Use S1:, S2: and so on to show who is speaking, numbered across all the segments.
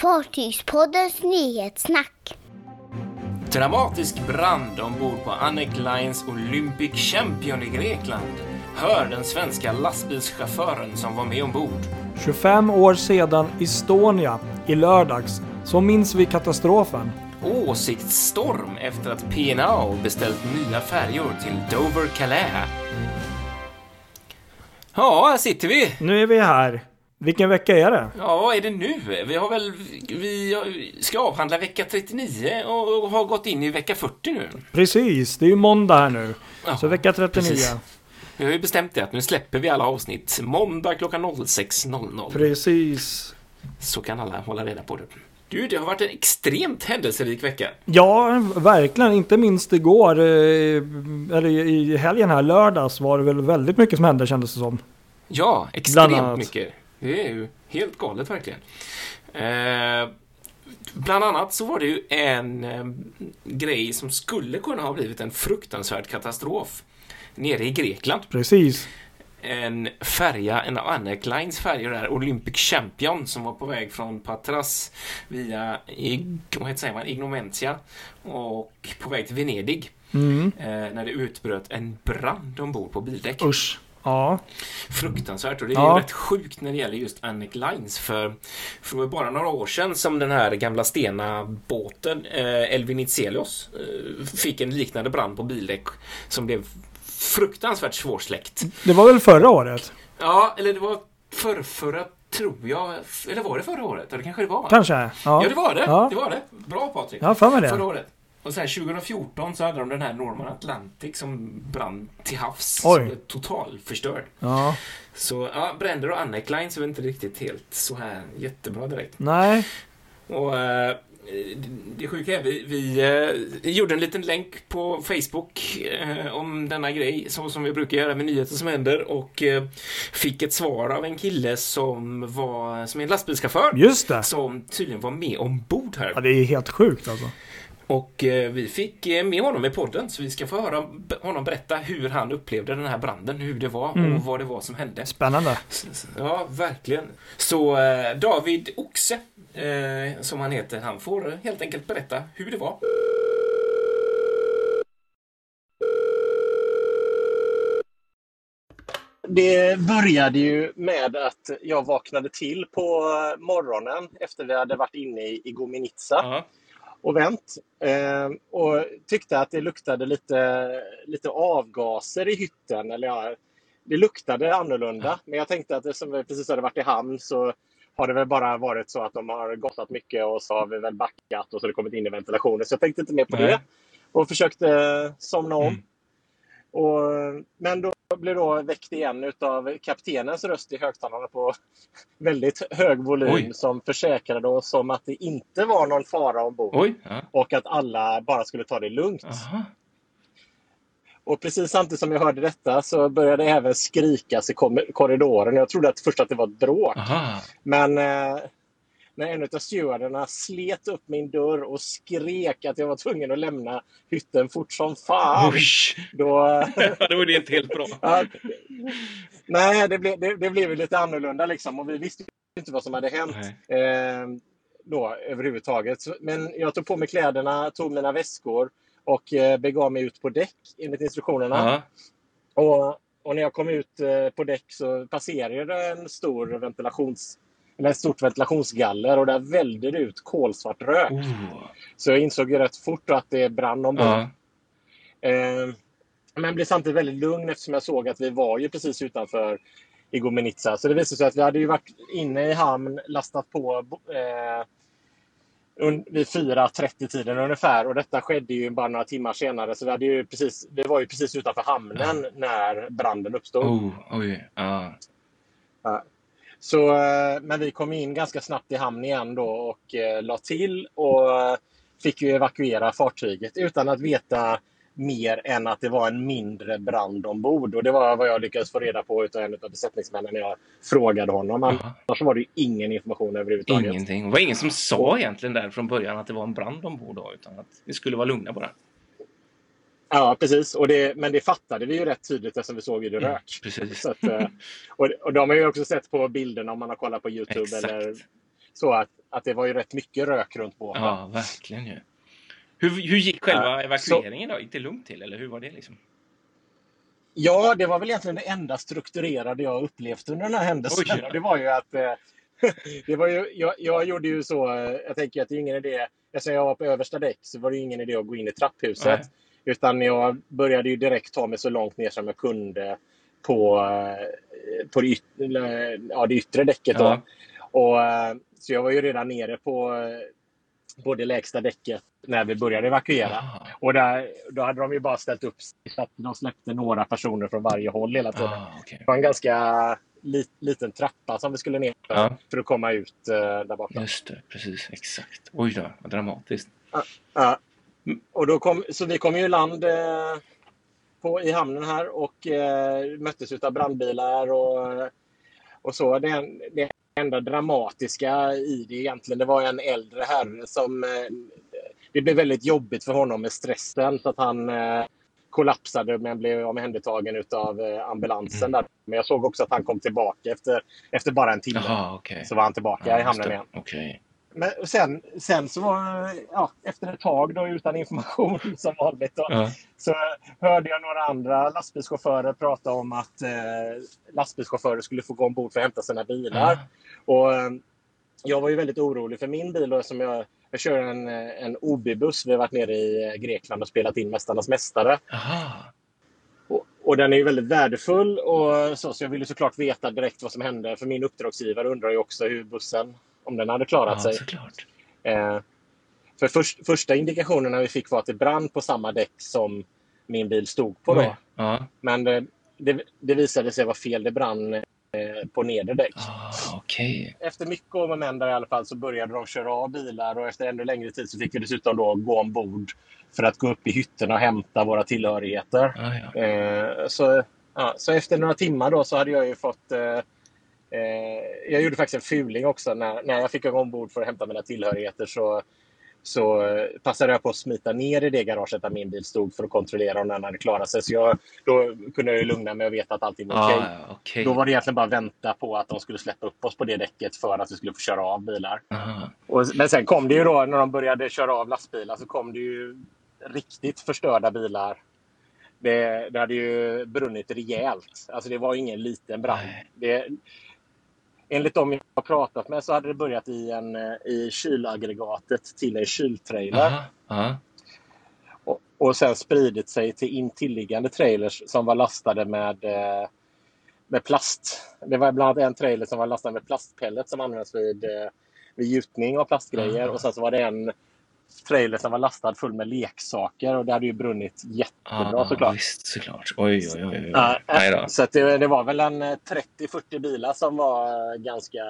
S1: Fartygspoddens nyhetssnack.
S2: Dramatisk brand ombord på Annec Lines Olympic Champion i Grekland. Hör den svenska lastbilschauffören som var med ombord.
S3: 25 år sedan Estonia i lördags så minns vi katastrofen.
S2: Åsiktsstorm efter att P&O beställt nya färjor till Dover-Calais. Ja, här sitter vi.
S3: Nu är vi här. Vilken vecka är det?
S2: Ja, vad är det nu? Vi har väl... Vi ska avhandla vecka 39 och har gått in i vecka 40 nu.
S3: Precis, det är ju måndag här nu.
S2: Ja,
S3: Så vecka 39.
S2: precis. Vi har ju bestämt det att nu släpper vi alla avsnitt måndag klockan 06.00.
S3: Precis.
S2: Så kan alla hålla reda på det. Du, det har varit en extremt händelserik vecka.
S3: Ja, verkligen. Inte minst igår, eh, eller i helgen här, lördags, var det väl väldigt mycket som hände kändes det som.
S2: Ja, extremt mycket. Det är ju helt galet verkligen. Eh, bland annat så var det ju en eh, grej som skulle kunna ha blivit en fruktansvärd katastrof nere i Grekland.
S3: Precis.
S2: En färja, en av Annec Lines färjor där, Olympic Champion, som var på väg från Patras via vad säger man, Ignomentia och på väg till Venedig.
S3: Mm.
S2: Eh, när det utbröt en brand ombord på bildäck.
S3: Usch. Ja.
S2: Fruktansvärt och det är
S3: Ja.
S2: ju rätt sjukt när det gäller just Annec Lines för, för det var bara några år sedan som den här gamla stena båten eh, Elvin Nitzelius eh, fick en liknande brand på bildäck som blev fruktansvärt svårsläckt.
S3: Det var väl förra året?
S2: Ja, eller det var förrförra tror jag. Eller var det förra året? Ja, det kanske det var.
S3: Kanske? Ja.
S2: Ja, det var det.
S3: Ja.
S2: Det var det. Bra Patrik.
S3: Ja, för mig
S2: Förra
S3: det.
S2: året. Och sen 2014 så hade de den här Norman Atlantic som brann till havs.
S3: Oj.
S2: Totalförstörd.
S3: Ja.
S2: Så ja, bränder och Annec Lines är inte riktigt helt så här jättebra direkt.
S3: Nej.
S2: Och eh, det sjuka är, vi, vi eh, gjorde en liten länk på Facebook eh, om denna grej, så som vi brukar göra med nyheter som händer och eh, fick ett svar av en kille som var, som är en lastbilschaufför.
S3: Just det.
S2: Som tydligen var med ombord här.
S3: Ja, det är helt sjukt alltså.
S2: Och eh, vi fick eh, med honom i podden så vi ska få höra honom berätta hur han upplevde den här branden, hur det var
S3: Mm.
S2: och vad det var som hände.
S3: Spännande.
S2: Ja, verkligen. Så eh, David Oxe, som han heter, han får helt enkelt berätta hur det var.
S4: Det började ju med att jag vaknade till på morgonen efter vi hade varit inne i i Gominica
S2: Ja.
S4: Och vänt. Eh, och tyckte att det luktade lite, lite avgaser i hytten. Eller ja, det luktade annorlunda. Men jag tänkte att eftersom vi precis hade varit i hamn så har det väl bara varit så att de har gottat mycket och så har vi väl backat och så har det kommit in i ventilationen. Så jag tänkte inte mer på
S2: Nej.
S4: det. Och försökte somna om.
S2: Mm.
S4: Och, men då blev då väckt igen av kaptenens röst i högtalarna på väldigt hög volym
S2: Oj.
S4: som försäkrade oss om att det inte var någon fara ombord
S2: Oj. Ja.
S4: och att alla bara skulle ta det lugnt.
S2: Aha.
S4: Och precis samtidigt som jag hörde detta så började det även skrikas i korridoren. Jag trodde att först att det var ett bråk.
S2: Aha.
S4: Men eh, när en av stewarderna slet upp min dörr och skrek att jag var tvungen att lämna hytten fort som fan.
S2: Usch.
S4: Då,
S2: det var det inte helt bra.
S4: Ja, nej, det blev, det, det blev lite annorlunda liksom och vi visste inte vad som hade hänt eh, då överhuvudtaget. Men jag tog på mig kläderna, tog mina väskor och eh, begav mig ut på däck enligt instruktionerna.
S2: Ja.
S4: Och, och när jag kom ut eh, på däck så passerade det en stor ventilations eller ett stort ventilationsgaller och där välde det ut kolsvart rök.
S2: Oh.
S4: Så jag insåg ju rätt fort att det brann ombord.
S2: Ja.
S4: Eh, men blev samtidigt väldigt lugn eftersom jag såg att vi var ju precis utanför Igomenitsa. Så det visade sig att vi hade ju varit inne i hamn, lastat på eh, vid 4.30-tiden ungefär. Och detta skedde ju bara några timmar senare. Så vi, hade ju precis, vi var ju precis utanför hamnen när branden uppstod.
S2: Oh. Oj. Ja.
S4: Så, eh, men vi kom in ganska snabbt i hamn igen då och eh, la till och eh, fick ju evakuera fartyget utan att veta mer än att det var en mindre brand ombord. Och det var vad jag lyckades få reda på utav en av besättningsmännen när jag frågade honom. Annars var det ju ingen information överhuvudtaget.
S2: Ingenting. Det var ingen som sa egentligen där från början att det var en brand ombord då, utan att vi skulle vara lugna bara.
S4: Ja, precis. Och det, men det fattade vi ju rätt tydligt eftersom vi såg hur det
S2: Mm,
S4: rök.
S2: Precis.
S4: Så att, eh, och, och de har ju också sett på bilderna om man har kollat på Youtube
S2: Exakt.
S4: eller så att, att det var ju rätt mycket rök runt båten.
S2: Ja, verkligen ju. Hur, hur gick själva
S4: Ja,
S2: evakueringen då? Gick det lugnt till eller hur var det liksom?
S4: Ja, det var väl egentligen det enda strukturerade jag upplevt under den här händelsen.
S2: Oj, ja.
S4: Det var ju att eh, det var ju, jag, jag gjorde ju så, eh, jag tänker att det är ingen idé, eftersom jag var på översta däck så var det ingen idé att gå in i trapphuset.
S2: Nej.
S4: Utan jag började ju direkt ta mig så långt ner som jag kunde på, eh, på det, yt, ja, det yttre däcket. Då.
S2: Ja.
S4: Och, eh, så jag var ju redan nere på, eh, på det lägsta däcket när vi började evakuera.
S2: Ah,
S4: Och där, då hade de ju bara ställt upp så att de släppte några personer från varje håll hela tiden.
S2: ah, okej.
S4: Det var en ganska li, liten trappa som vi skulle ner för,
S2: Ja.
S4: för att komma ut uh, där borta.
S2: Just det, precis. Exakt. Oj då, vad dramatiskt.
S4: Ja. Och då kom, så vi kom ju i land eh, på, i hamnen här och eh, möttes av brandbilar och, och så. Det, det enda dramatiska i det egentligen, det var en äldre herre som... Eh, det blev väldigt jobbigt för honom med stressen så att han eh, kollapsade men blev omhändertagen av eh, ambulansen.
S2: Mm.
S4: Där. Men jag såg också att han kom tillbaka efter, efter bara en timme.
S2: Jaha, okej.
S4: Så var han tillbaka
S2: Ja,
S4: i hamnen igen.
S2: Okej.
S4: Men sen, sen så var ja, efter ett tag då utan information som vanligt då,
S2: Ja.
S4: så hörde jag några andra lastbilschaufförer prata om att eh, lastbilschaufförer skulle få gå ombord för att hämta sina bilar.
S2: Ja.
S4: Och, eh, jag var ju väldigt orolig för min bil då, som jag, jag kör en, en OB-buss. Vi har varit nere i eh, Grekland och spelat in Mästarnas Mästare.
S2: Aha.
S4: Och, och den är ju väldigt värdefull och så, så jag ville såklart veta direkt vad som hände. För min uppdragsgivare undrar ju också hur bussen, om den hade klarat
S2: Ja,
S4: sig.
S2: såklart.
S4: Eh, för först, första indikationerna vi fick var att det brann på samma däck som min bil stod på. Då.
S2: Ja.
S4: Men det, det, det visade sig vara fel. Det brann eh, på nederdäck.
S2: Ah, okej.
S4: Efter mycket om och men där i alla fall så började de köra av bilar och efter ännu längre tid så fick vi dessutom då gå ombord för att gå upp i hytterna och hämta våra tillhörigheter.
S2: Ah, ja.
S4: Eh, så, ja, så efter några timmar då så hade jag ju fått... Eh, eh, jag gjorde faktiskt en fuling också. När, när jag fick gå ombord för att hämta mina tillhörigheter så, så eh, passade jag på att smita ner i det garaget där min bil stod för att kontrollera om den hade klarat sig. Så jag, då kunde jag lugna mig och veta att allting var
S2: Ah,
S4: okej.
S2: okej.
S4: Då var det egentligen bara att vänta på att de skulle släppa upp oss på det däcket för att vi skulle få köra av bilar.
S2: Aha.
S4: Och, men sen kom det ju då, när de började köra av lastbilar, så kom det ju riktigt förstörda bilar. Det, det hade ju brunnit rejält. Alltså det var ingen liten brand. Det, enligt dem jag har pratat med så hade det börjat i, en, eh, i kylaggregatet till en kyltrailer.
S2: Aha. Ja.
S4: Och, och sen spridit sig till intilliggande trailers som var lastade med, eh, med plast. Det var bland annat en trailer som var lastad med plastpellets som används vid, eh, vid gjutning av plastgrejer.
S2: Ah.
S4: Och sen så var det en trailer som var lastad full med leksaker och det hade ju brunnit jättebra
S2: Ah,
S4: såklart.
S2: Visst, såklart. Oj, oj, oj. oj. Då.
S4: så det, det var väl en eh, 30-40 bilar som var eh, ganska,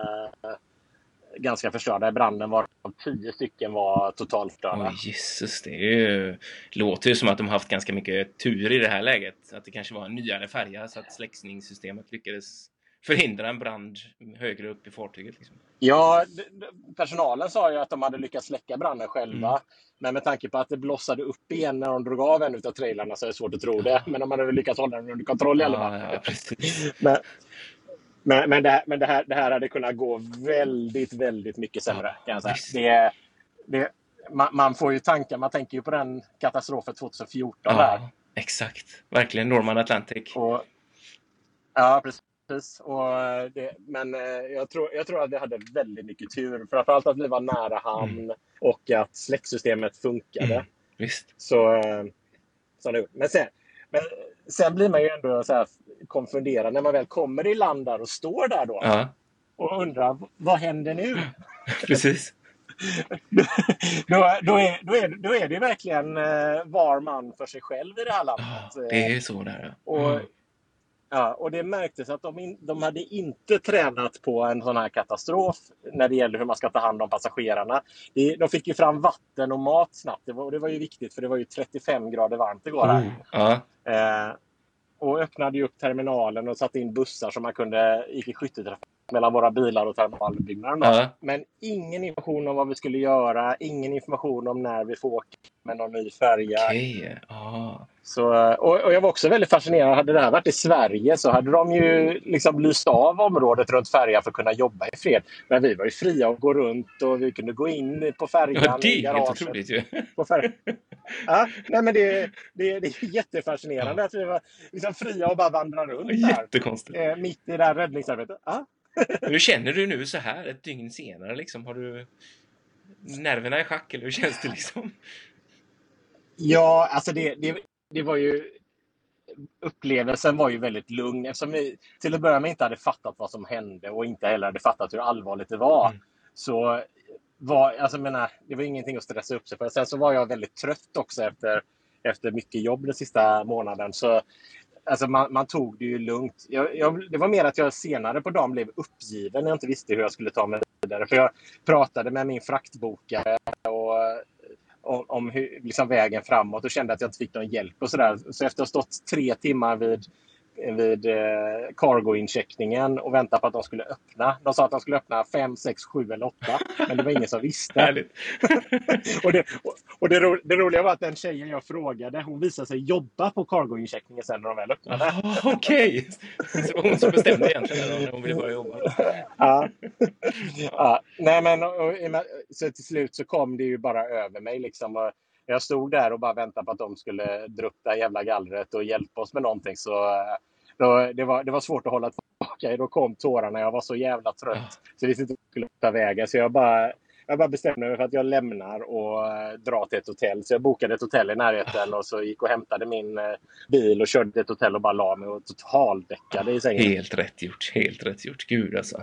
S4: ganska förstörda i branden. Var 10 stycken var totalt förstörda.
S2: Oj, Jesus. Det ju... låter ju som att de haft ganska mycket tur i det här läget. Att det kanske var en nyare färja så att släckningssystemet lyckades förhindra en brand högre upp i fartyget. Liksom.
S4: Ja, personalen sa ju att de hade lyckats släcka branden själva.
S2: Mm.
S4: Men med tanke på att det blossade upp igen när de drog av en av trailarna så är det svårt att tro det. Men de hade väl lyckats hålla den under kontroll i alla fall.
S2: Ja, ja.
S4: Men, men, men, det, här- men det, här, det här hade kunnat gå väldigt, väldigt mycket sämre. Kan jag säga. Det, det, man, man får ju tankar, man tänker ju på den katastrofen 2014 där.
S2: Ja, exakt. Verkligen Norman Atlantic.
S4: Och, ja, precis. Och det, men eh, jag tror, jag tror att vi hade väldigt mycket tur. Framförallt att vi var nära hamn och att släcksystemet funkade.
S2: Mm. Visst.
S4: Så, eh, så det, men, sen, men sen blir man ju ändå så här konfunderad när man väl kommer i land där och står där då
S2: Ja,
S4: och undrar vad händer nu?
S2: precis.
S4: då, då, är, då, är, då är det verkligen eh, var man för sig själv i det här landet.
S2: Ja, det är så där.
S4: Och,
S2: Mm.
S4: Ja, och det märktes att de, in, de hade inte tränat på en sån här katastrof när det gäller hur man ska ta hand om passagerarna. De fick ju fram vatten och mat snabbt. Det var, och det var ju viktigt för det var ju 35 grader varmt igår här.
S2: Oh, ja,
S4: Eh, och öppnade ju upp terminalen och satte in bussar så man kunde gick i skytteltrafik mellan våra bilar och terminalbyggnaden.
S2: ja.
S4: Men ingen information om vad vi skulle göra, ingen information om när vi får åka med någon ny färja.
S2: Okej. Ja.
S4: Så, och, och, jag var också väldigt fascinerad. Hade det här varit i Sverige så hade de ju liksom lyst av området runt färjan för att kunna jobba i fred. Men vi var ju fria att gå runt och vi kunde gå in på färjan.
S2: Ja, det är helt otroligt ju.
S4: På ja, nej, men det, det, det är jättefascinerande ja. att vi var liksom fria och bara vandra runt
S2: Jättekonstigt.
S4: Där, eh, mitt i det här räddningsarbetet. Ja.
S2: hur känner du nu så här ett dygn senare? Liksom? Har du nerverna i schack eller hur känns det liksom?
S4: Ja, alltså det, det, det var ju upplevelsen var ju väldigt lugn eftersom vi till att börja med inte hade fattat vad som hände och inte heller hade fattat hur allvarligt det var. Mm. Så var, alltså menar, det var ingenting att stressa upp sig för. Sen så var jag väldigt trött också efter, efter mycket jobb den sista månaden. Så alltså man, man tog det ju lugnt. Jag, jag, det var mer att jag senare på dagen blev uppgiven när jag inte visste hur jag skulle ta mig vidare. För jag pratade med min fraktbokare och om, om hur, liksom vägen framåt och kände att jag inte fick någon hjälp och sådär. Så efter att ha stått tre timmar vid vid eh, cargo-incheckningen och väntade på att de skulle öppna. De sa att de skulle öppna 5, 6, 7 eller 8. Men det var ingen som visste. och det, och det, ro, det, roliga var att den tjejen jag frågade, hon visade sig jobba på cargo-incheckningen sen när de väl öppnade.
S2: Oh, Okej! Okay. Så hon som bestämde egentligen när hon ville börja jobba.
S4: ja. ja. Nej, men, och, och, så till slut så kom det ju bara över mig. Liksom, och, jag stod där och bara väntade på att de skulle det jävla gallret och hjälpa oss med någonting. Så då, det, var, det var svårt att hålla tillbaka. Då kom tårarna. Jag var så jävla trött. Så jag visste inte jag skulle ta vägen. Så jag bara, jag bara bestämde mig för att jag lämnar och äh, drar till ett hotell. Så jag bokade ett hotell i närheten och så gick och hämtade min äh, bil och körde till ett hotell och bara la mig och totaldäckade i sängen.
S2: Helt rätt gjort. Helt rätt gjort. Gud alltså.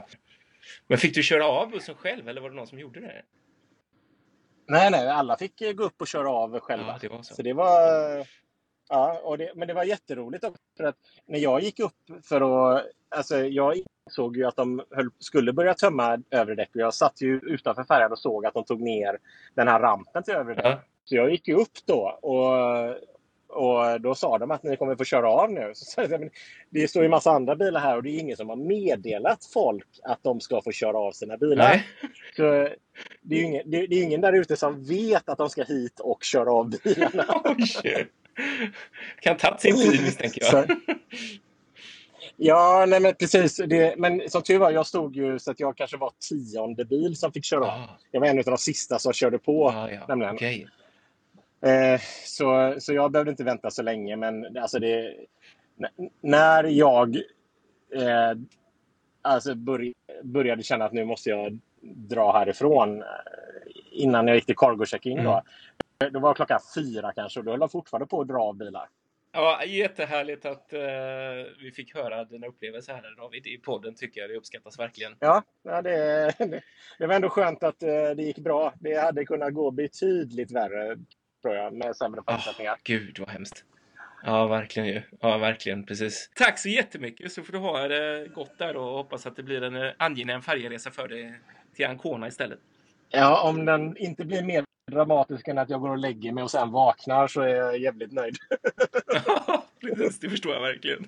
S2: Men fick du köra av bussen själv eller var det någon som gjorde det?
S4: Nej, nej, alla fick gå upp och köra av själva. Ja, det var så. så. det var... Ja, och det, men det var jätteroligt också för att när jag gick upp för att... Alltså jag insåg ju att de höll, skulle börja tömma övre däck och jag satt ju utanför färjan och såg att de tog ner den här rampen till övre däck. Ja. Så jag gick ju upp då och, och då sa de att ni kommer få köra av nu. Så, det står ju massa andra bilar här och det är ingen som har meddelat folk att de ska få köra av sina bilar. Nej. Så det är ju ingen, det är ingen där ute som vet att de ska hit och köra av bilarna.
S2: oh, kan tagit sin tid misstänker jag. Så,
S4: ja, nej men precis. Det, men som tur var, jag stod ju så att jag kanske var tionde bil som fick köra av. Ah. Jag var en av de sista som körde på. Ah, ja. nämligen. Okay. Eh, så, så jag behövde inte vänta så länge, men alltså det, när jag eh, alltså börj, började känna att nu måste jag dra härifrån eh, innan jag gick till cargo check-in. Mm. Då. då var klockan fyra kanske och då höll de fortfarande på att dra av bilar.
S2: Ja, jättehärligt att uh, vi fick höra dina upplevelser här David i podden tycker jag. Det uppskattas verkligen.
S4: Ja, ja det, det, det var ändå skönt att uh, det gick bra. Det hade kunnat gå betydligt värre tror jag med sämre förutsättningar. Oh,
S2: Gud vad hemskt. Ja, verkligen ju. Ja, verkligen. Precis. Tack så jättemycket så får du ha det gott där och hoppas att det blir en eh, angenäm färjeresa för dig till Ancona istället.
S4: Ja, om den inte blir mer dramatisk än att jag går och lägger mig och sen vaknar så är jag jävligt nöjd.
S2: ja, precis. Det förstår jag verkligen.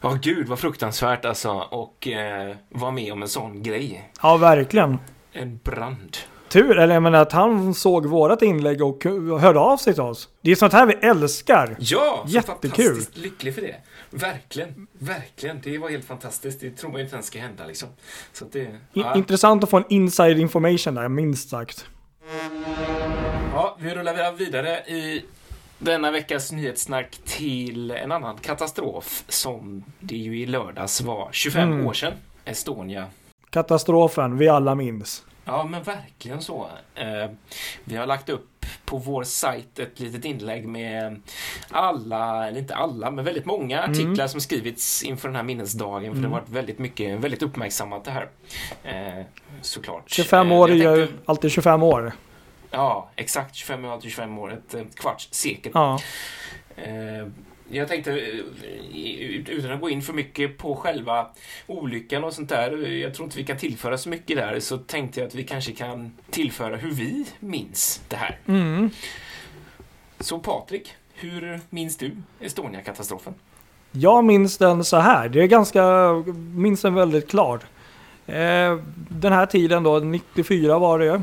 S2: Ja, oh, gud vad fruktansvärt alltså. Och eh, vara med om en sån grej.
S3: Ja, verkligen.
S2: En brand
S3: tur, eller jag menar att han såg vårat inlägg och hörde av sig till oss. Det är sånt här vi älskar.
S2: Ja, Jättekul. fantastiskt lycklig för det. Verkligen, verkligen. Det var helt fantastiskt. Det tror man inte ens ska hända liksom. Så det,
S3: ja. Intressant att få en inside information där, minst sagt.
S2: Ja, vi rullar vidare i denna veckas nyhetssnack till en annan katastrof som det ju i lördags var 25 mm. år sedan. Estonia.
S3: Katastrofen vi alla minns.
S2: Ja, men verkligen så. Eh, vi har lagt upp på vår sajt ett litet inlägg med alla, eller inte alla, men väldigt många mm. artiklar mm. som skrivits inför den här minnesdagen. För mm. det har varit väldigt mycket, väldigt uppmärksammat det här. Eh, såklart.
S3: 25 år är ju alltid 25 år.
S2: Ja, exakt. 25 år, alltid 25 år. Ett kvarts sekel. Ja. Eh, jag tänkte, eh, utan att gå in för mycket på själva olyckan och sånt där, jag tror inte vi kan tillföra så mycket där, så tänkte jag att vi kanske kan tillföra hur vi minns det här. Mm. Så Patrik, hur minns du Estonia-katastrofen?
S3: Jag minns den så här, det är ganska, minns den väldigt klart. Eh, den här tiden då, 94 var det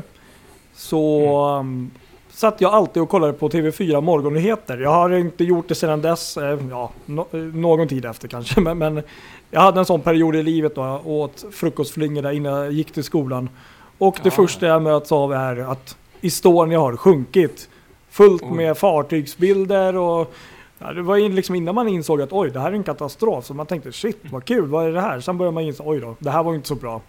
S3: så mm. Satt jag alltid och kollade på TV4 Morgonnyheter. Jag har inte gjort det sedan dess, eh, ja, no, någon tid efter kanske. Men, men, jag hade en sån period i livet då jag åt frukostflingor där innan jag gick till skolan. Och det
S2: Ja.
S3: första jag möts av är att Estonia har sjunkit. Fullt
S2: Oj.
S3: med fartygsbilder och ja, det var liksom innan man insåg att oj, det här är en katastrof. Så man tänkte shit, vad kul, vad är det här? Sen började man inse, oj då, det här var inte så bra.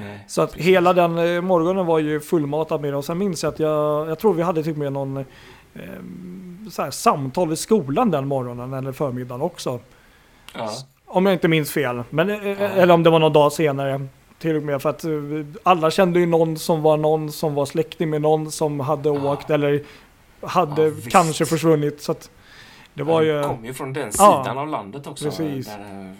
S2: Nej.
S3: Så att hela den eh, morgonen var ju fullmatad med det. Och sen minns jag att jag, jag tror vi hade typ med någon eh, så här, samtal i skolan den morgonen eller förmiddagen också.
S2: Ja.
S3: Om jag inte minns fel. Men, eh, Eller om det var någon dag senare. Till och med för att eh, alla kände ju någon som var någon som var släkting med någon som hade
S2: Ja.
S3: åkt eller hade
S2: Ja,
S3: kanske försvunnit. Så att det var ju...
S2: Kom ju från den
S3: Ja,
S2: sidan av landet också.
S3: precis.
S2: Där eh,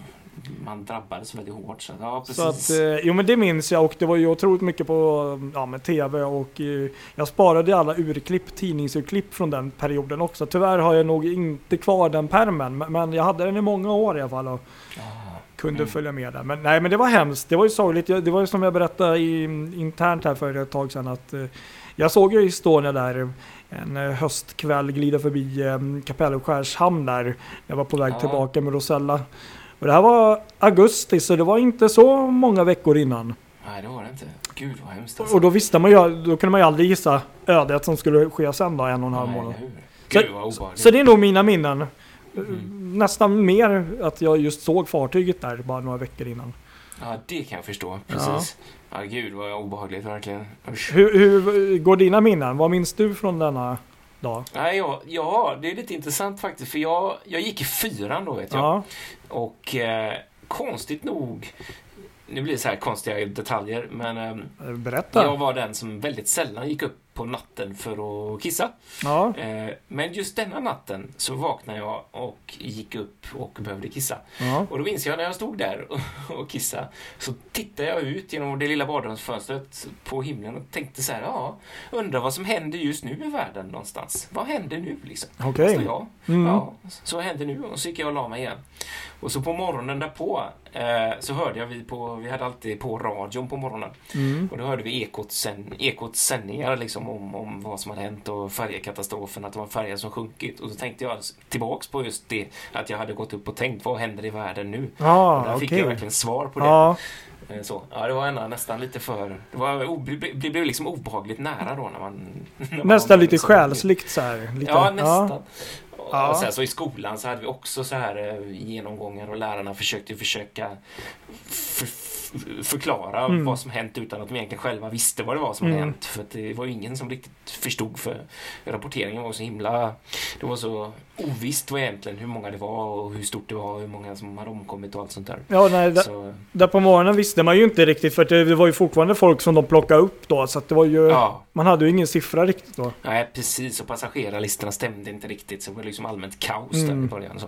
S2: man drabbades väldigt hårt. Så, ja, precis.
S3: Så att, eh, jo men det minns jag och det var ju otroligt mycket på ja, med TV och eh, jag sparade alla urklipp, tidningsurklipp från den perioden också. Tyvärr har jag nog inte kvar den permen men- jag hade den i många år i alla fall och
S2: ja.
S3: kunde
S2: Mm.
S3: följa med där. Men nej men det var hemskt, det var ju sorgligt. Det var ju som jag berättade i, internt här för ett tag sedan att eh, jag såg ju Estonia där en eh, höstkväll glida förbi eh, Kapellskärs hamn där. Jag var på väg
S2: Ja.
S3: tillbaka med Rosella. Och det här var augusti så det var inte så många veckor innan.
S2: Nej, det var det inte. Gud vad hemskt alltså.
S3: Och då visste man ju, då kunde man ju aldrig gissa ödet som skulle ske sen då, en och en halv månad. Så-
S2: obehagligt.
S3: Så det är nog mina minnen.
S2: Mm.
S3: Nästan mer att jag just såg fartyget där bara några veckor innan.
S2: Ja, det kan jag förstå. Precis. Ja, gud vad obehagligt verkligen. Usch.
S3: Hur, hur går dina minnen? Vad minns du från denna dag?
S2: Nej, ja, ja, det är lite intressant faktiskt. För jag, jag gick i fyran då, vet jag.
S3: Ja,
S2: Och eh, konstigt nog, nu blir det så här konstiga detaljer, men eh, jag var den som väldigt sällan gick upp på natten för att kissa.
S3: Ja,
S2: Eh, men just denna natten så vaknade jag och gick upp och behövde kissa.
S3: ja.
S2: Och då minns jag när jag stod där och, kissade så tittade jag ut genom det lilla badrumsfönstret på himlen och tänkte så här, ja, undrar vad som händer just nu i världen någonstans. Vad händer nu liksom?
S3: okej.
S2: Så jag,
S3: Mm.
S2: ja, så hände nu och så gick jag och la mig igen. Och så på morgonen därpå eh, så hörde jag vi på, vi hade alltid på radion på morgonen
S3: Mm.
S2: och då hörde vi Ekots, sen, Ekots sändningar liksom om, om vad som hade hänt och färjekatastrofen, att det var färja som sjunkit. Och så tänkte jag tillbaks på just det, att jag hade gått upp och tänkt, vad händer i världen nu? Och
S3: Ja,
S2: där fick
S3: okej.
S2: jag verkligen svar på det.
S3: Ja,
S2: Eh, Så. Ja, det var ändå nästan lite för... Det, var, det blev liksom obehagligt nära då när man... när man
S3: nästan
S2: var
S3: lite
S2: liksom-
S3: själsligt så här. Lite.
S2: Ja, nästan. Och,
S3: Ja.
S2: och sen så i skolan så hade vi också så här eh, genomgångar och lärarna försökte försöka förklara
S3: Mm.
S2: vad som hänt utan att de egentligen själva visste vad det var som
S3: Mm.
S2: hade hänt. För att det var ju ingen som riktigt förstod för rapporteringen var så himla... Det var så ovisst vad egentligen hur många det var och hur stort det var och hur många som hade omkommit och allt sånt där.
S3: Ja, nej, där,
S2: Så,
S3: där på morgonen visste man ju inte riktigt för det, var ju fortfarande folk som de plockade upp då. Så att det var ju,
S2: ja,
S3: man hade ju ingen siffra riktigt då.
S2: nej, precis. Och passagerarlistorna stämde inte riktigt så det var liksom allmänt kaos där
S3: Mm.
S2: i början. Så.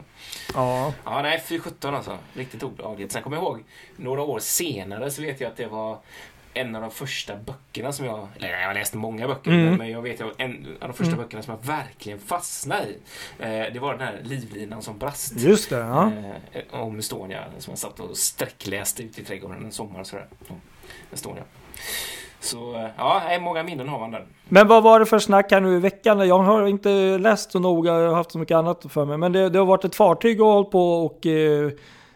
S3: Ja,
S2: Ja, nej, fy sjutton alltså. Riktigt obehagligt. Sen kommer jag ihåg, några år senare så vet jag att det var en av de första böckerna som jag, eller jag har läst många böcker,
S3: Mm.
S2: men jag vet att en av de första
S3: Mm.
S2: böckerna som jag verkligen fastnade i. Eh, det var den här livlinan som brast.
S3: just det. Ja.
S2: Eh, om Estonia, som jag satt och sträckläste ute i trädgården en sommar sådär. Estonia. Så, eh, ja, många minnen har man där.
S3: Men vad var det för snack här nu i veckan? Jag har inte läst så noga, jag har haft så mycket annat för mig. Men det, det har varit ett fartyg och hållit på och eh,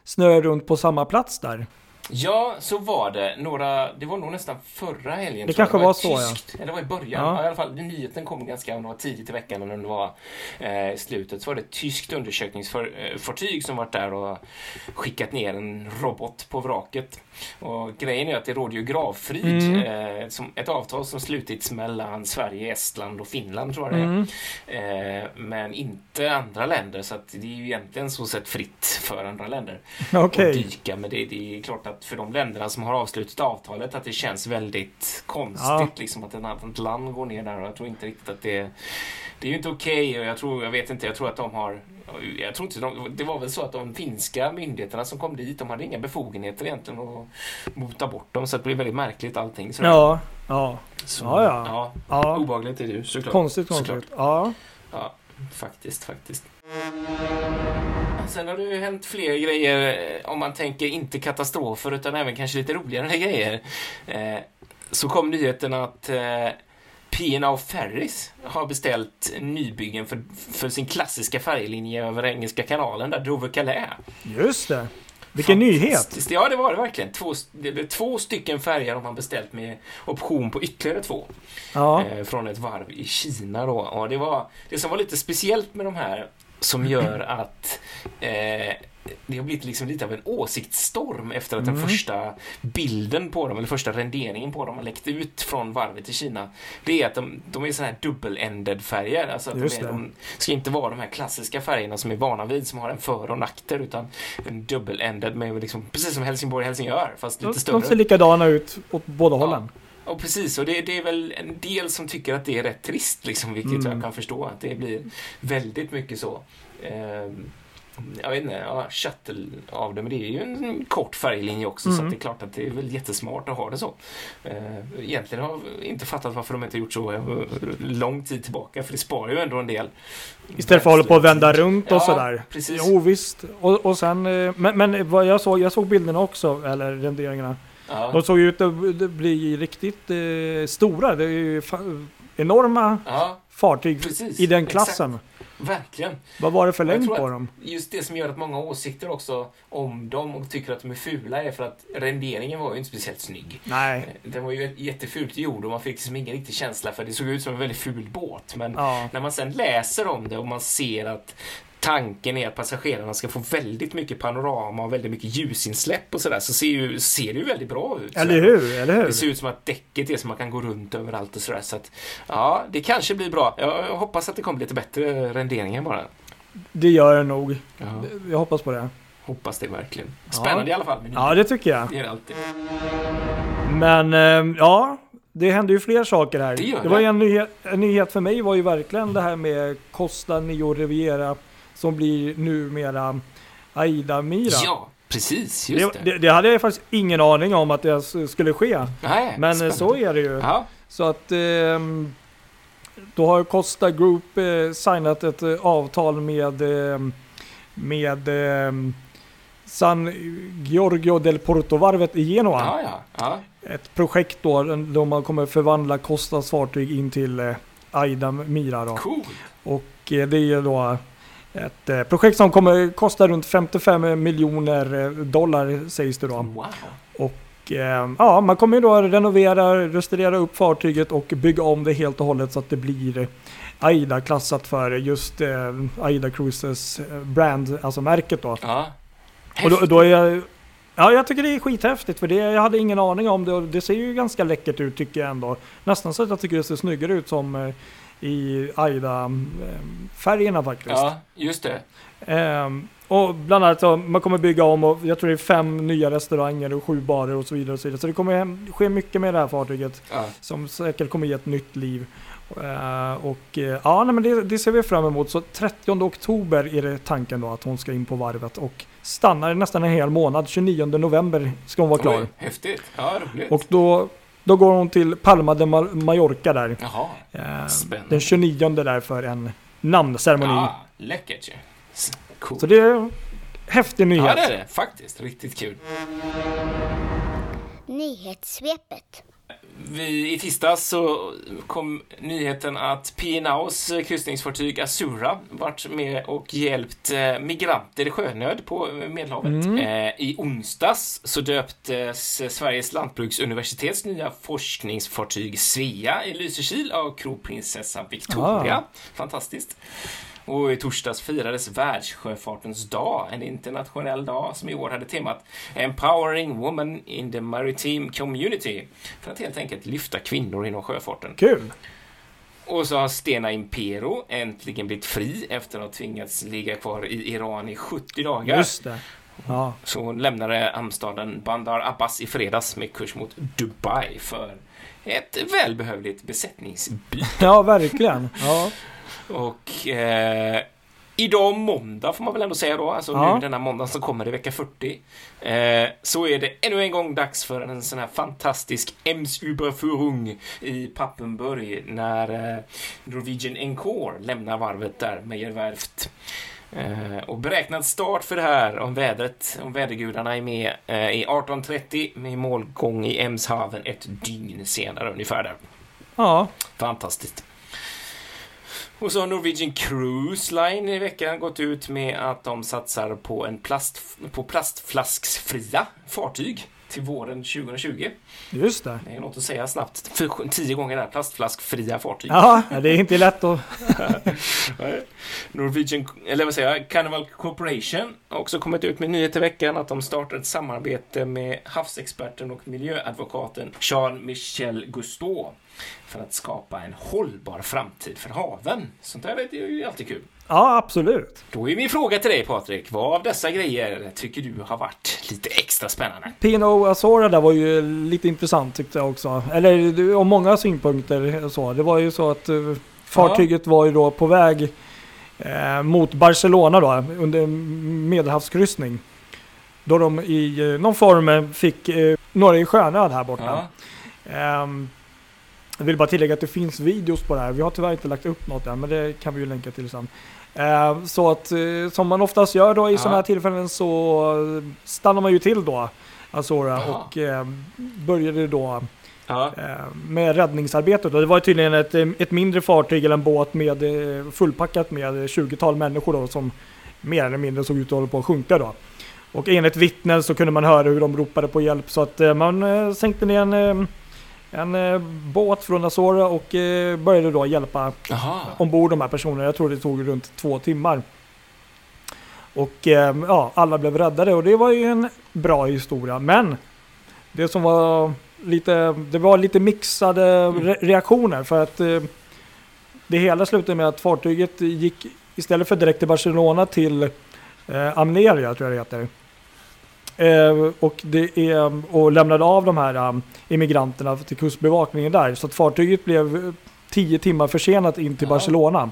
S3: snöa runt på samma plats där.
S2: Ja, så var det. Några, det var nog nästan förra helgen.
S3: Det kanske var
S2: ett
S3: så, ja.
S2: tyskt, Eller det var i början.
S3: Ja.
S2: Ja. I alla fall, nyheten kom ganska, det var tidigt i veckan eller om det var eh, i slutet. Så var det ett tyskt undersökningsfartyg som varit där och skickat ner en robot på vraket. Och grejen är att det råder ju gravfrid.
S3: Mm.
S2: Eh, som ett avtal som slutits mellan Sverige, Estland och Finland tror jag det är.
S3: Mm.
S2: Eh, men inte andra länder. Så att det är ju egentligen så sett fritt för andra länder
S3: Okej.
S2: och dyka. Men det, det är klart att för de länderna som har avslutat avtalet att det känns väldigt konstigt
S3: Ja.
S2: liksom att ett annat land går ner där och jag tror inte riktigt att det det är ju inte okej och jag tror, jag vet inte, jag tror att de har jag tror inte de, det var väl så att de finska myndigheterna som kom dit, de hade inga befogenheter egentligen att mota bort dem så det blev väldigt märkligt allting. sådär.
S3: Ja, ja,
S2: Så,
S3: Ja, ja.
S2: ja.
S3: ja.
S2: Obehagligt är det ju såklart.
S3: Konstigt,
S2: Såklart.
S3: konstigt. Ja.
S2: Ja, faktiskt, faktiskt. Sen har det ju hänt fler grejer, eh, om man tänker inte katastrofer utan även kanske lite roligare grejer. Eh, så kom nyheten att eh, P&O Ferries har beställt nybyggen för, för sin klassiska färjelinje över Engelska kanalen, där Dover-Calais.
S3: Just det. Vilken nyhet!
S2: Ja, det var det verkligen. Två, det blev två stycken färger har man beställt med option på ytterligare två.
S3: Ja,
S2: Eh, från ett varv i Kina då. Och det, var, det som var lite speciellt med de här som gör att eh, det har blivit liksom lite av en åsiktsstorm efter att den
S3: Mm.
S2: första bilden på dem, eller första renderingen på dem har läckt ut från varvet i Kina. Det är att de, de är sådana här dubbel-ended färger. Alltså att de, är, de ska inte vara de här klassiska färgerna som är vana vid, som har en för och nackter, utan en dubbel-ended med liksom, precis som Helsingborg-Helsingör, fast
S3: de,
S2: lite större.
S3: de ser likadana ut åt båda
S2: Ja. Och precis, och det, det är väl en del som tycker att det är rätt trist, liksom, vilket
S3: Mm.
S2: jag kan förstå. Att det blir väldigt mycket så. Ehm, jag vet inte, ja, shuttle av det, men det är ju en kort färglinje också, så
S3: Mm.
S2: att det är klart att det är väl jättesmart att ha det så. Ehm, egentligen har jag inte fattat varför de inte gjort så eh, lång tid tillbaka, för det sparar ju ändå en del.
S3: Istället för att hålla på och vända runt och
S2: Ja,
S3: sådär.
S2: precis.
S3: Jo visst. Och, och sen, eh, men, men vad jag såg, jag såg bilderna också, eller renderingarna.
S2: Ja.
S3: De såg ut att det blir riktigt eh, stora. Det är ju enorma
S2: ja,
S3: fartyg
S2: precis.
S3: i den
S2: Exakt.
S3: klassen.
S2: Verkligen.
S3: Vad var det för längd på dem?
S2: just det som gör att många har åsikter också om dem och tycker att de är fula är för att renderingen var ju inte speciellt snygg.
S3: Nej.
S2: Den var ju jättefult gjord och man fick liksom ingen riktig känsla för det såg ut som en väldigt ful båt. Men
S3: Ja.
S2: när man sen läser om det och man ser att tanken är att passagerarna ska få väldigt mycket panorama och väldigt mycket ljusinsläpp och sådär så ser, ju, ser det ju väldigt bra ut.
S3: Eller hur? Eller hur?
S2: Det ser ut som att däcket är som man kan gå runt överallt och sådär. Så att, ja, det kanske blir bra. Jag hoppas att det kommer lite bättre renderingar bara.
S3: Det gör det nog.
S2: Ja,
S3: Jag hoppas på det.
S2: hoppas det verkligen. Spännande i alla fall.
S3: Ja, det tycker jag.
S2: det är det alltid.
S3: Men eh, ja, det hände ju fler saker här.
S2: Det
S3: var
S2: det.
S3: ju en nyhet, en nyhet för mig var ju verkligen det här med Costa Neo Riviera som blir numera Aida Mira.
S2: Ja, precis. Just
S3: det,
S2: det.
S3: det, hade jag faktiskt ingen aning om att det skulle ske.
S2: Nej,
S3: Men eh,
S2: spännande.
S3: så är det ju.
S2: Ja,
S3: Så att ehm, då har Costa Group eh, signat ett eh, avtal med, ehm, med ehm, San Giorgio del Porto-varvet i Genoa.
S2: ja, ja. ja.
S3: Ett projekt då, då man kommer förvandla Costas fartyg in till Aida Mira. Då.
S2: Cool.
S3: Och det är då ett eh, projekt som kommer kosta runt 55 miljoner eh, dollar sägs det då.
S2: Wow.
S3: Och eh, ja, man kommer ju då renovera, restaurera upp fartyget och bygga om det helt och hållet så att det blir eh, Aida klassat för just eh, Aida Cruises brand, alltså märket då.
S2: Ja.
S3: Och då, då är jag, ja, jag tycker det är skithäftigt för det, jag hade ingen aning om det och det ser ju ganska läckert ut tycker jag ändå. Nästan så att jag tycker det ser snyggare ut som i Aida-färgerna faktiskt.
S2: ja, just det.
S3: Ehm, och bland annat så, man kommer bygga om och jag tror det är fem nya restauranger och sju barer och så vidare. Och så, vidare. så det kommer ske mycket med det här fartyget
S2: Ja.
S3: som säkert kommer ge ett nytt liv. Eh, och eh, ja, nej, men det, det ser vi fram emot. Så 30 oktober är det tanken då att hon ska in på varvet och stannar nästan en hel månad. 29 november ska hon vara klar.
S2: Oj, häftigt. Ja, roligt.
S3: Och då, då går hon till Palma de Ma- Mallorca där.
S2: Jaha.
S3: Eh,
S2: Spännande.
S3: den 29 där för en namnceremoni.
S2: Ja, läckert ju. Cool.
S3: Så det är en häftig nyhet.
S2: Ja, det är det. Faktiskt. Riktigt kul.
S1: Nyhetssvepet.
S2: Vi, I tisdags så kom nyheten att P&A's kryssningsfartyg Azura varit med och hjälpt eh, migranter i sjönöd på Medelhavet.
S3: Mm.
S2: Eh, I onsdags så döptes Sveriges lantbruksuniversitets nya forskningsfartyg Svea i Lysekil av kronprinsessan Victoria.
S3: Ah.
S2: Fantastiskt. Och i torsdags firades världssjöfartens dag, en internationell dag som i år hade temat Empowering Women in the Maritime Community för att helt enkelt lyfta kvinnor inom sjöfarten.
S3: Kul!
S2: Och så har Stena Impero äntligen blivit fri efter att ha tvingats ligga kvar i Iran i 70 dagar.
S3: Just det. Ja.
S2: Så hon lämnade hamnstaden Bandar Abbas i fredags med kurs mot Dubai för ett välbehövligt besättningsbyte.
S3: ja, verkligen. Ja.
S2: Och eh, idag måndag får man väl ändå säga då, alltså
S3: Ja.
S2: nu denna måndag som kommer i vecka 40, eh, så är det ännu en gång dags för en sån här fantastisk Emsüberführung i Pappenburg när eh, Norwegian Encore lämnar varvet där, Meijerwerft. Eh, och beräknad start för det här, om vädret, om vädergudarna är med, eh, är 18.30 med målgång i Emshaven ett dygn senare ungefär där.
S3: ja.
S2: Fantastiskt. Och så har Norwegian Cruise Line i veckan gått ut med att de satsar på, en plast, på plastflasksfria fartyg till våren 2020.
S3: Just det.
S2: Det är något att säga snabbt. För tio gånger där, plastflaskfria fartyg.
S3: Ja, det är inte lätt att...
S2: Norwegian, eller vad säger jag, Carnival Corporation har också kommit ut med nyhet i veckan att de startar ett samarbete med havsexperten och miljöadvokaten Jean-Michel Gusteau för att skapa en hållbar framtid för haven. Sånt där är ju alltid kul.
S3: Ja, absolut.
S2: Då är min fråga till dig Patrik, vad av dessa grejer tycker du har varit lite extra spännande?
S3: Pino Azora där var ju lite intressant tyckte jag också. Eller om många synpunkter så. Det var ju så att uh, fartyget ja. var ju då på väg eh, mot Barcelona då under medelhavskryssning. Då de i eh, någon form fick eh, några i sjönöd här borta. Ja. Um, jag vill bara tillägga att det finns videos på det här. Vi har tyvärr inte lagt upp något än, men det kan vi ju länka till sen. Eh, så att eh, som man oftast gör då i ja. sådana här tillfällen så stannar man ju till då, Azora, och eh, började då ja. med räddningsarbetet. Det var tydligen ett, ett mindre fartyg eller en båt med fullpackat med 20-tal människor då som mer eller mindre såg ut att hålla på att sjunka då. Och enligt vittnen så kunde man höra hur de ropade på hjälp så att man sänkte ner en en eh, båt från Azora och eh, började då hjälpa Aha. ombord de här personerna. Jag tror det tog runt två timmar. Och eh, ja, alla blev räddade och det var ju en bra historia. Men det som var lite, det var lite mixade mm. re reaktioner för att eh, det hela slutade med att fartyget gick istället för direkt till Barcelona till eh, Amneria tror jag det heter. Eh, och, det är, och lämnade av de här um, immigranterna till kustbevakningen där. Så att fartyget blev tio timmar försenat in till ja. Barcelona.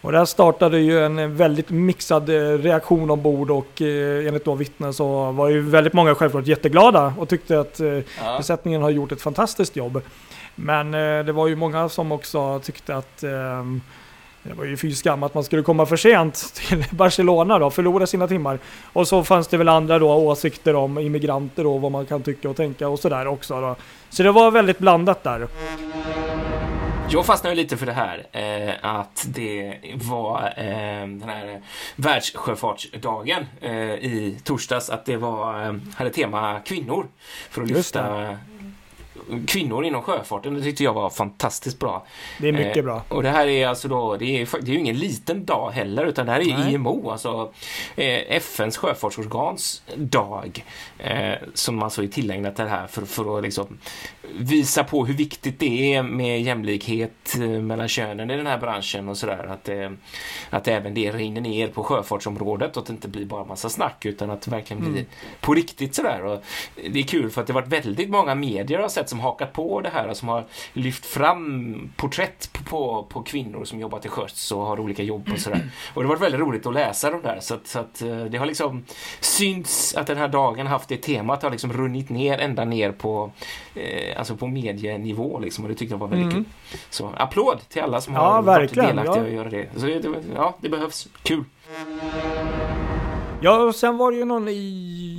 S3: Och där startade ju en väldigt mixad eh, reaktion ombord och eh, enligt då vittnen så var ju väldigt många självklart jätteglada och tyckte att eh, ja. besättningen har gjort ett fantastiskt jobb. Men eh, det var ju många som också tyckte att eh, det var ju fy skam att man skulle komma för sent till Barcelona då, förlora sina timmar. Och så fanns det väl andra då åsikter om immigranter och vad man kan tycka och tänka och sådär också då. Så det var väldigt blandat där.
S2: Jag fastnade lite för det här eh, att det var eh, den här världssjöfartsdagen eh, i torsdags, att det var, eh, hade tema kvinnor för att lyfta kvinnor inom sjöfarten. Det tyckte jag var fantastiskt bra.
S3: Det är mycket eh, bra.
S2: Och det här är alltså då, det är, det är ju ingen liten dag heller, utan det här är Nej. IMO, alltså eh, FNs sjöfartsorgans dag, eh, som alltså är tillägnat det här för, för att liksom visa på hur viktigt det är med jämlikhet eh, mellan könen i den här branschen och sådär. Att, eh, att även det rinner ner på sjöfartsområdet och att det inte blir bara massa snack utan att det verkligen blir mm. på riktigt sådär. Och det är kul för att det har varit väldigt många medier har sett som hakat på det här och som har lyft fram porträtt på, på, på kvinnor som jobbar till sjöss och har olika jobb och sådär. Och det har varit väldigt roligt att läsa de där så att, så att eh, det har liksom synts att den här dagen haft det temat har liksom runnit ner ända ner på eh, alltså på medienivå liksom och det tyckte jag var väldigt mm. kul. Så applåd till alla som
S3: ja,
S2: har
S3: verkligen,
S2: varit delaktiga ja. och göra det. Så det, ja, det behövs. Kul!
S3: Ja, och sen var det ju någon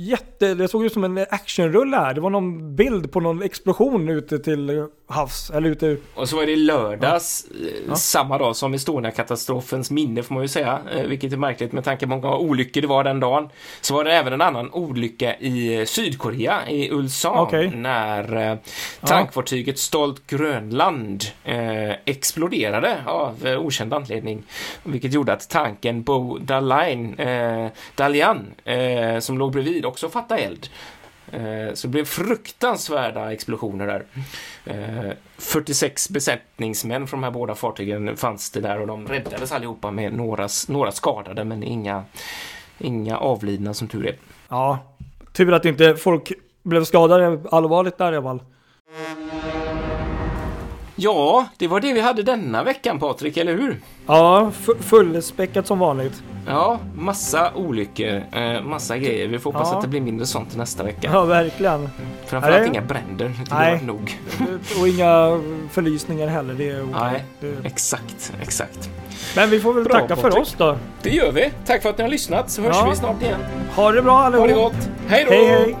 S3: jätte... Det såg ut som en actionrulle här. Det var någon bild på någon explosion ute till havs. Eller ute...
S2: Och så var det lördags, ja. Ja. samma dag som Estonia-katastrofens minne får man ju säga. Eh, vilket är märkligt med tanke på många olyckor det var den dagen. Så var det även en annan olycka i Sydkorea, i Ulsan. Okay. När eh, tankfartyget Stolt Grönland eh, exploderade av eh, okänd anledning. Vilket gjorde att tanken Bo Daline, eh, Dalian, eh, som låg bredvid, också fattade eld. Eh, så det blev fruktansvärda explosioner där. 46 eh, besättningsmän från de här båda fartygen fanns det där och de räddades allihopa med några, några skadade men inga, inga avlidna som tur är.
S3: Ja, tur att inte folk blev skadade allvarligt där i alla fall.
S2: Ja, det var det vi hade denna veckan Patrik, eller hur?
S3: Ja, fullspäckat som vanligt.
S2: Ja, massa olyckor, eh, massa grejer. Vi får hoppas ja. att det blir mindre sånt nästa vecka.
S3: Ja, verkligen.
S2: Framförallt inga bränder. Det Nej. nog.
S3: Och inga förlysningar heller. Det är.
S2: Nej, det... exakt, exakt.
S3: Men vi får väl bra, tacka Patrik. för oss då.
S2: Det gör vi. Tack för att ni har lyssnat så hörs ja. vi snart igen.
S3: Ha det bra allihop.
S2: Ha det gott. Hej då!
S3: Hej, hej.